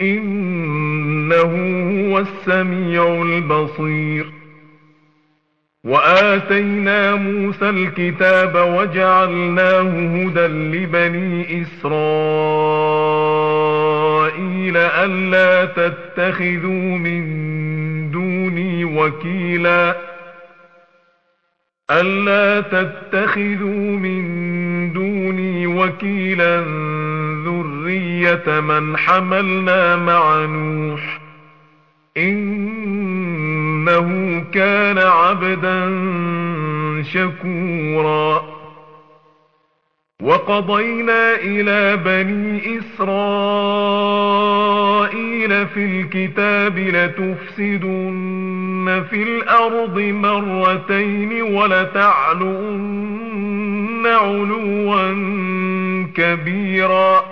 إنه هو السميع البصير. وآتينا موسى الكتاب وجعلناه هدى لبني إسرائيل ألا تتخذوا من دوني وكيلا. ألا تتخذوا من دوني وكيلا ذرية من حملنا مع نوح إنه كان عبدا شكورا. وقضينا إلى بني إسرائيل في الكتاب لتفسدن في الأرض مرتين ولتعلن علوا كبيرا.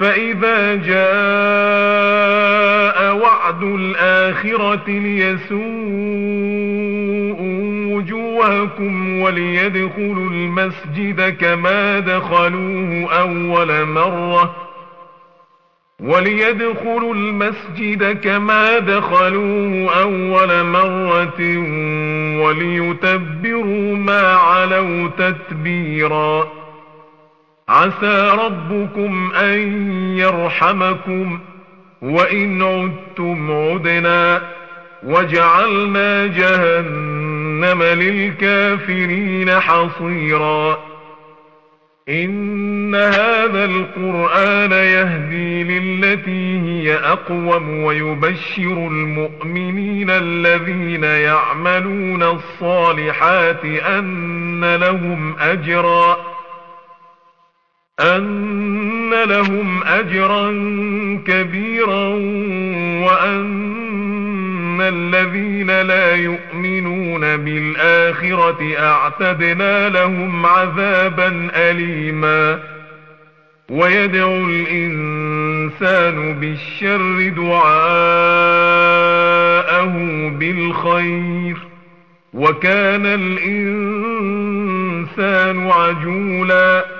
فإذا جاء وعد الآخرة ليسوءوا وجوهكم وليدخلوا المسجد كما دخلوه أول مرة وليدخلوا المسجد كما دخلوه أول مرة وليتبروا ما علوا تتبيراً عسى ربكم أن يرحمكم وإن عدتم عدنا وجعلنا جهنم للكافرين حصيرا إن هذا القرآن يهدي للتي هي أقوم ويبشر المؤمنين الذين يعملون الصالحات أن لهم أجرا أن لهم أجرا كبيرا وأن الذين لا يؤمنون بالآخرة أعتدنا لهم عذابا أليما. ويدعو الإنسان بالشر دعاءه بالخير. وكان الإنسان عجولاً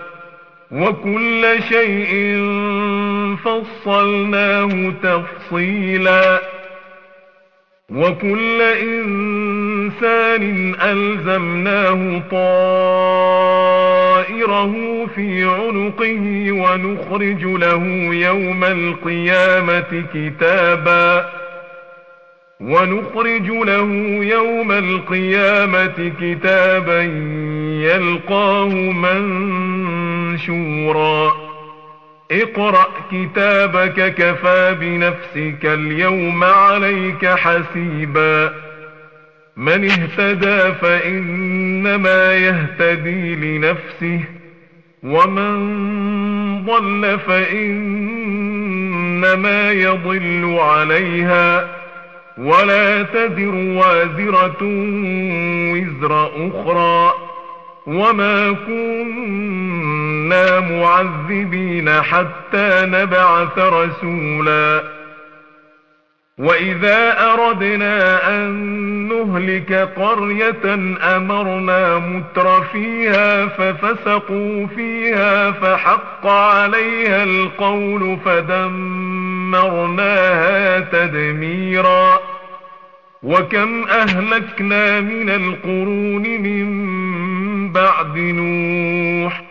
وكل شيء فصلناه تفصيلا. وكل إنسان ألزمناه طائره في عنقه ونخرج له يوم القيامة كتابا. ونخرج له يوم القيامة كتابا يلقاه منشورا. اقرأ كتابك كفى بنفسك اليوم عليك حسيبا. من اهتدى فإنما يهتدي لنفسه ومن ضل فإنما يضل عليها. ولا تذر وازرة وزر أخرى. وما معذبين حتى نبعث رسولا. وإذا أردنا أن نهلك قرية أمرنا متر فيها ففسقوا فيها فحق عليها القول فدمرناها تدميرا. وكم أهلكنا من القرون من بعد نوح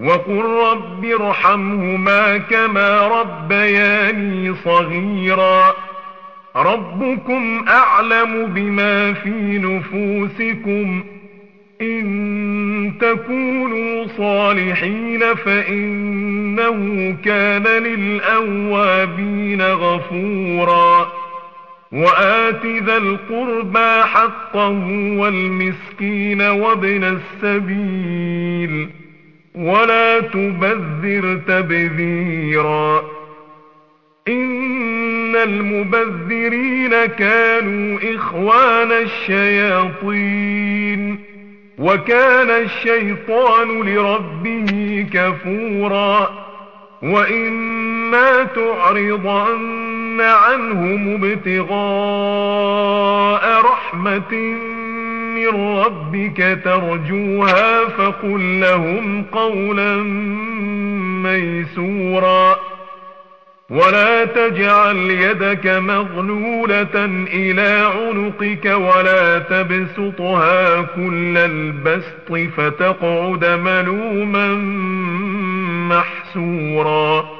وقل رب ارحمهما كما ربياني صغيرا ربكم أعلم بما في نفوسكم إن تكونوا صالحين فإنه كان للأوابين غفورا وآت ذا القربى حقه والمسكين وابن السبيل ولا تبذر تبذيرا. إن المبذرين كانوا إخوان الشياطين. وكان الشيطان لربه كفورا. وإما تعرضن عنهم ابتغاء رحمة من ربك ترجوها فقل لهم قولا ميسورا. ولا تجعل يدك مغلولة إلى عنقك ولا تبسطها كل البسط فتقعد ملوما محسورا.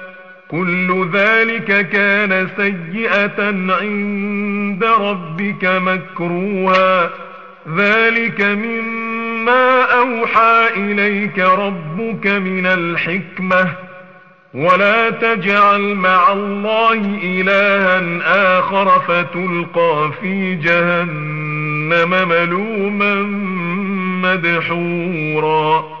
كل ذلك كان سيئة عند ربك مكروها. ذلك مما أوحى إليك ربك من الحكمة. ولا تجعل مع الله إلها آخر فتلقى في جهنم ملوما مدحورا.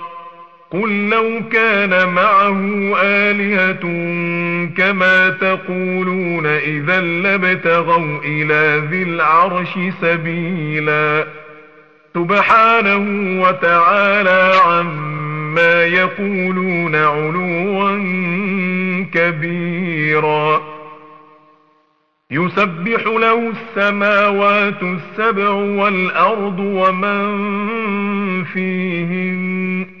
قل لو كان معه آلهة كما تقولون إذا لابتغوا إلى ذي العرش سبيلا سبحانه وتعالى عما يقولون علوا كبيرا يسبح له السماوات السبع والأرض ومن فيهن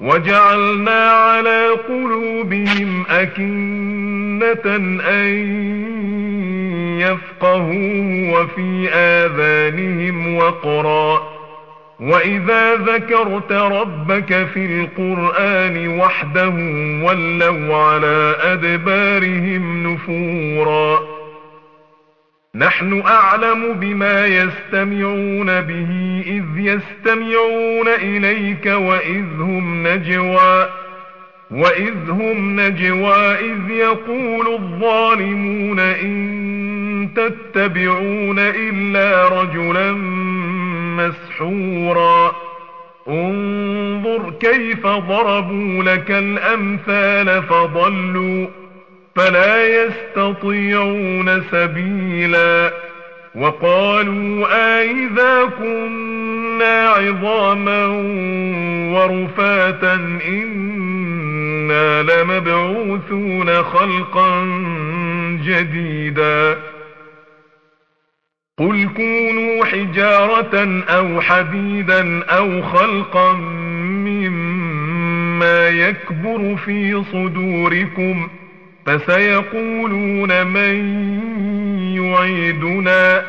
وجعلنا على قلوبهم أكنة أن يفقهوا وفي آذانهم وقرا. وإذا ذكرت ربك في القرآن وحده ولوا على أدبارهم نفوراً. نحن أعلم بما يستمعون به إذ يستمعون إليك وإذ هم نجوى وإذ هم نجوى إذ يقول الظالمون إن تتبعون إلا رجلا مسحورا. انظر كيف ضربوا لك الأمثال فضلوا. فلا يستطيعون سبيلا. وقالوا أئذا كنا عظاما ورفاتا إنا لمبعوثون خلقا جديدا. قل كونوا حجارة أو حديدا أو خلقا مما يكبر في صدوركم ۖ فسيقولون من يعيدنا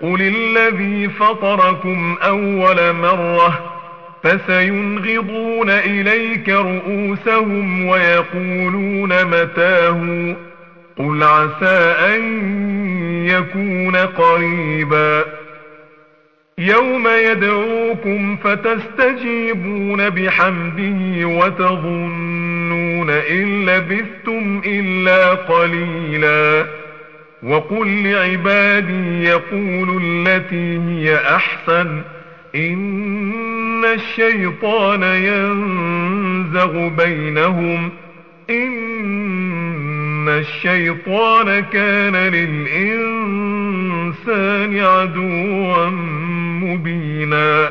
قل الذي فطركم أول مرة فسينغضون إليك رؤوسهم ويقولون متاه قل عسى أن يكون قريبا يوم يدعوكم فتستجيبون بحمده وتظنون إن لبثتم إلا قليلا وقل لعبادي يقول التي هي أحسن إن الشيطان ينزغ بينهم إن الشيطان كان للإنسان عدوا مبينا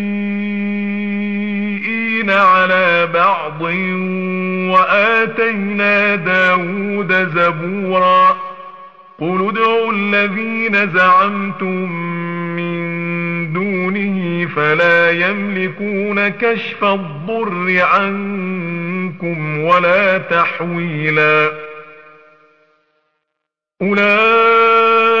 على بعض وآتينا داود زبورا قل ادعوا الذين زعمتم من دونه فلا يملكون كشف الضر عنكم ولا تحويلا أولئك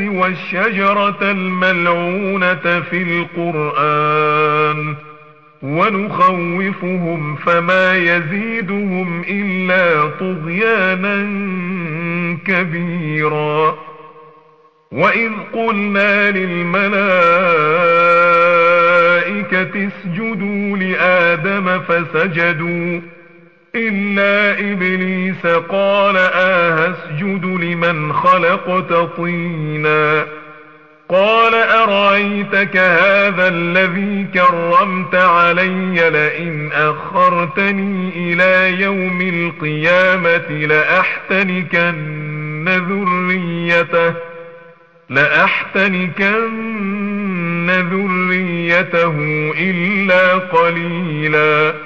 والشجرة الملعونة في القرآن ونخوفهم فما يزيدهم إلا طغيانا كبيرا وإذ قلنا للملائكة اسجدوا لآدم فسجدوا إلا إبليس قال آه اسجد لمن خلقت طينا قال أرأيتك هذا الذي كرمت علي لئن أخرتني إلى يوم القيامة لأحتنكن ذريته لأحتنكن ذريته إلا قليلا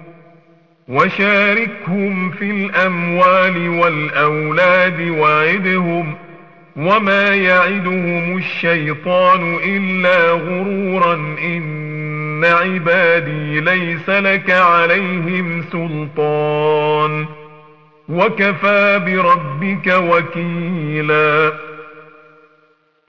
وشاركهم في الأموال والأولاد وعدهم وما يعدهم الشيطان إلا غرورا إن عبادي ليس لك عليهم سلطان وكفى بربك وكيلا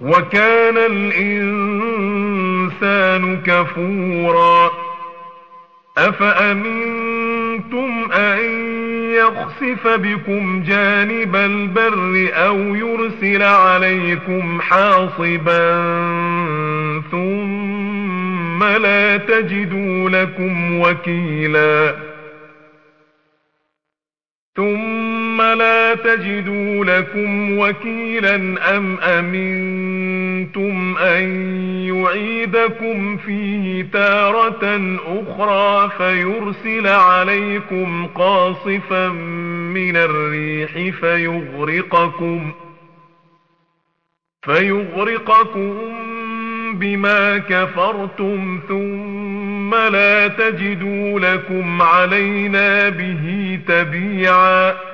وكان الإنسان كفورا أفأمنتم أن يخسف بكم جانب البر أو يرسل عليكم حاصبا ثم لا تجدوا لكم وكيلا ثم لا تجدوا لكم وكيلا أم أمنتم أن يعيدكم فيه تارة أخرى فيرسل عليكم قاصفا من الريح فيغرقكم فيغرقكم بما كفرتم ثم لا تجدوا لكم علينا به تبيعا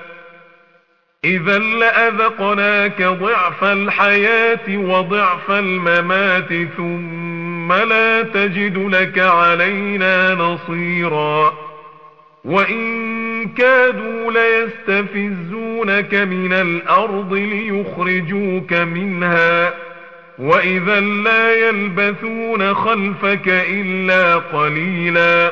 إذا لأذقناك ضعف الحياة وضعف الممات ثم لا تجد لك علينا نصيرا. وإن كادوا ليستفزونك من الأرض ليخرجوك منها. وإذا لا يلبثون خلفك إلا قليلا.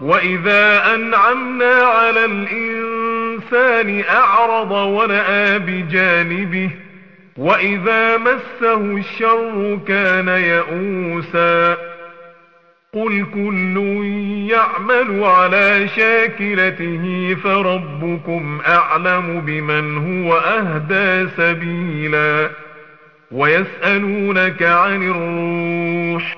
وإذا أنعمنا على الإنسان أعرض ونأى بجانبه وإذا مسه الشر كان يئوسا قل كل يعمل على شاكلته فربكم أعلم بمن هو أهدى سبيلا ويسألونك عن الروح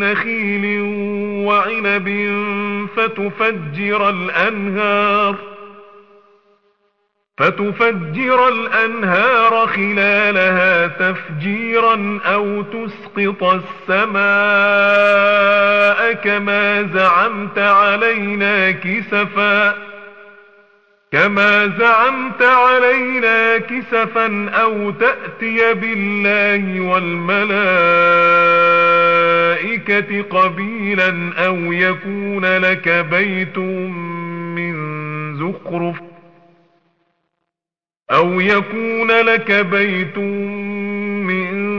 نخيل وعنب فتفجر الأنهار فتفجر الأنهار خلالها تفجيرا أو تسقط السماء كما زعمت علينا كسفا كما زعمت علينا كسفا أو تأتي بالله والملائكة قبيلا أو يكون لك بيت من زخرف أو يكون لك بيت من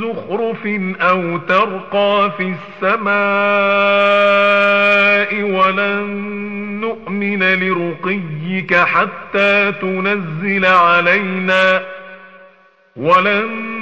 زخرف أو ترقى في السماء ولن نؤمن لرقيك حتى تنزل علينا ولن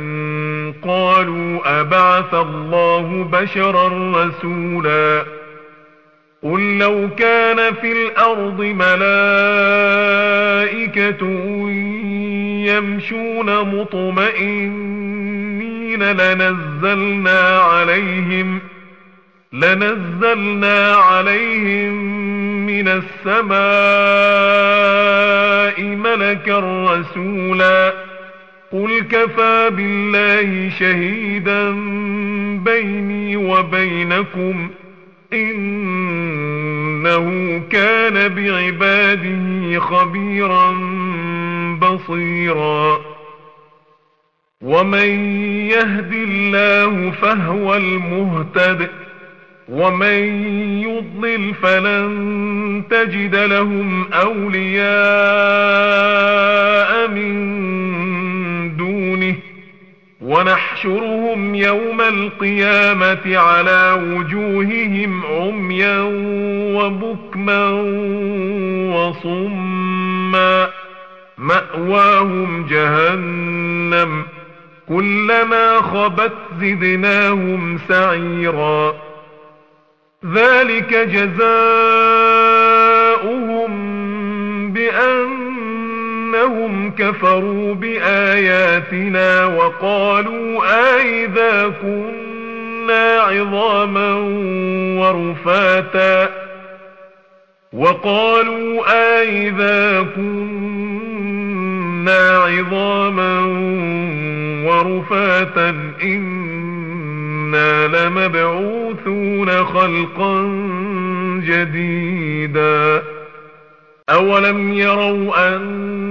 قالوا أبعث الله بشرا رسولا قل لو كان في الأرض ملائكة يمشون مطمئنين لنزلنا عليهم لنزلنا عليهم من السماء ملكا رسولا قل كفى بالله شهيدا بيني وبينكم ۖ إنه كان بعباده خبيرا بصيرا. ومن يهد الله فهو المهتد ومن يضلل فلن تجد لهم أولياء من ونحشرهم يوم القيامة على وجوههم عميا وبكما وصما. مأواهم جهنم. كلما خبت زدناهم سعيرا. ذلك جزاؤهم بأن أنهم كفروا بآياتنا وقالوا أئذا كنا عظاما ورفاتا وقالوا أئذا كنا عظاما ورفاتا إنا لمبعوثون خلقا جديدا أولم يروا أن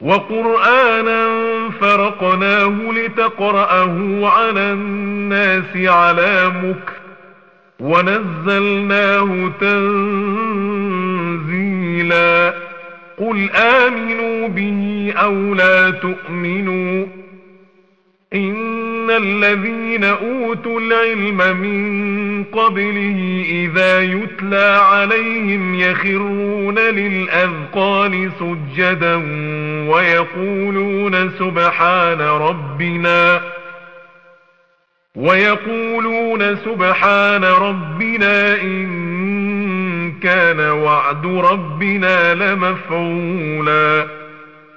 وقرآنا فرقناه لتقرأه على الناس على مكر ونزلناه تنزيلا قل آمنوا به أو لا تؤمنوا إن الذين أوتوا العلم من قبله إذا يتلى عليهم يخرون للأذقان سجدا ويقولون سبحان ربنا ويقولون سبحان ربنا إن كان وعد ربنا لمفعولا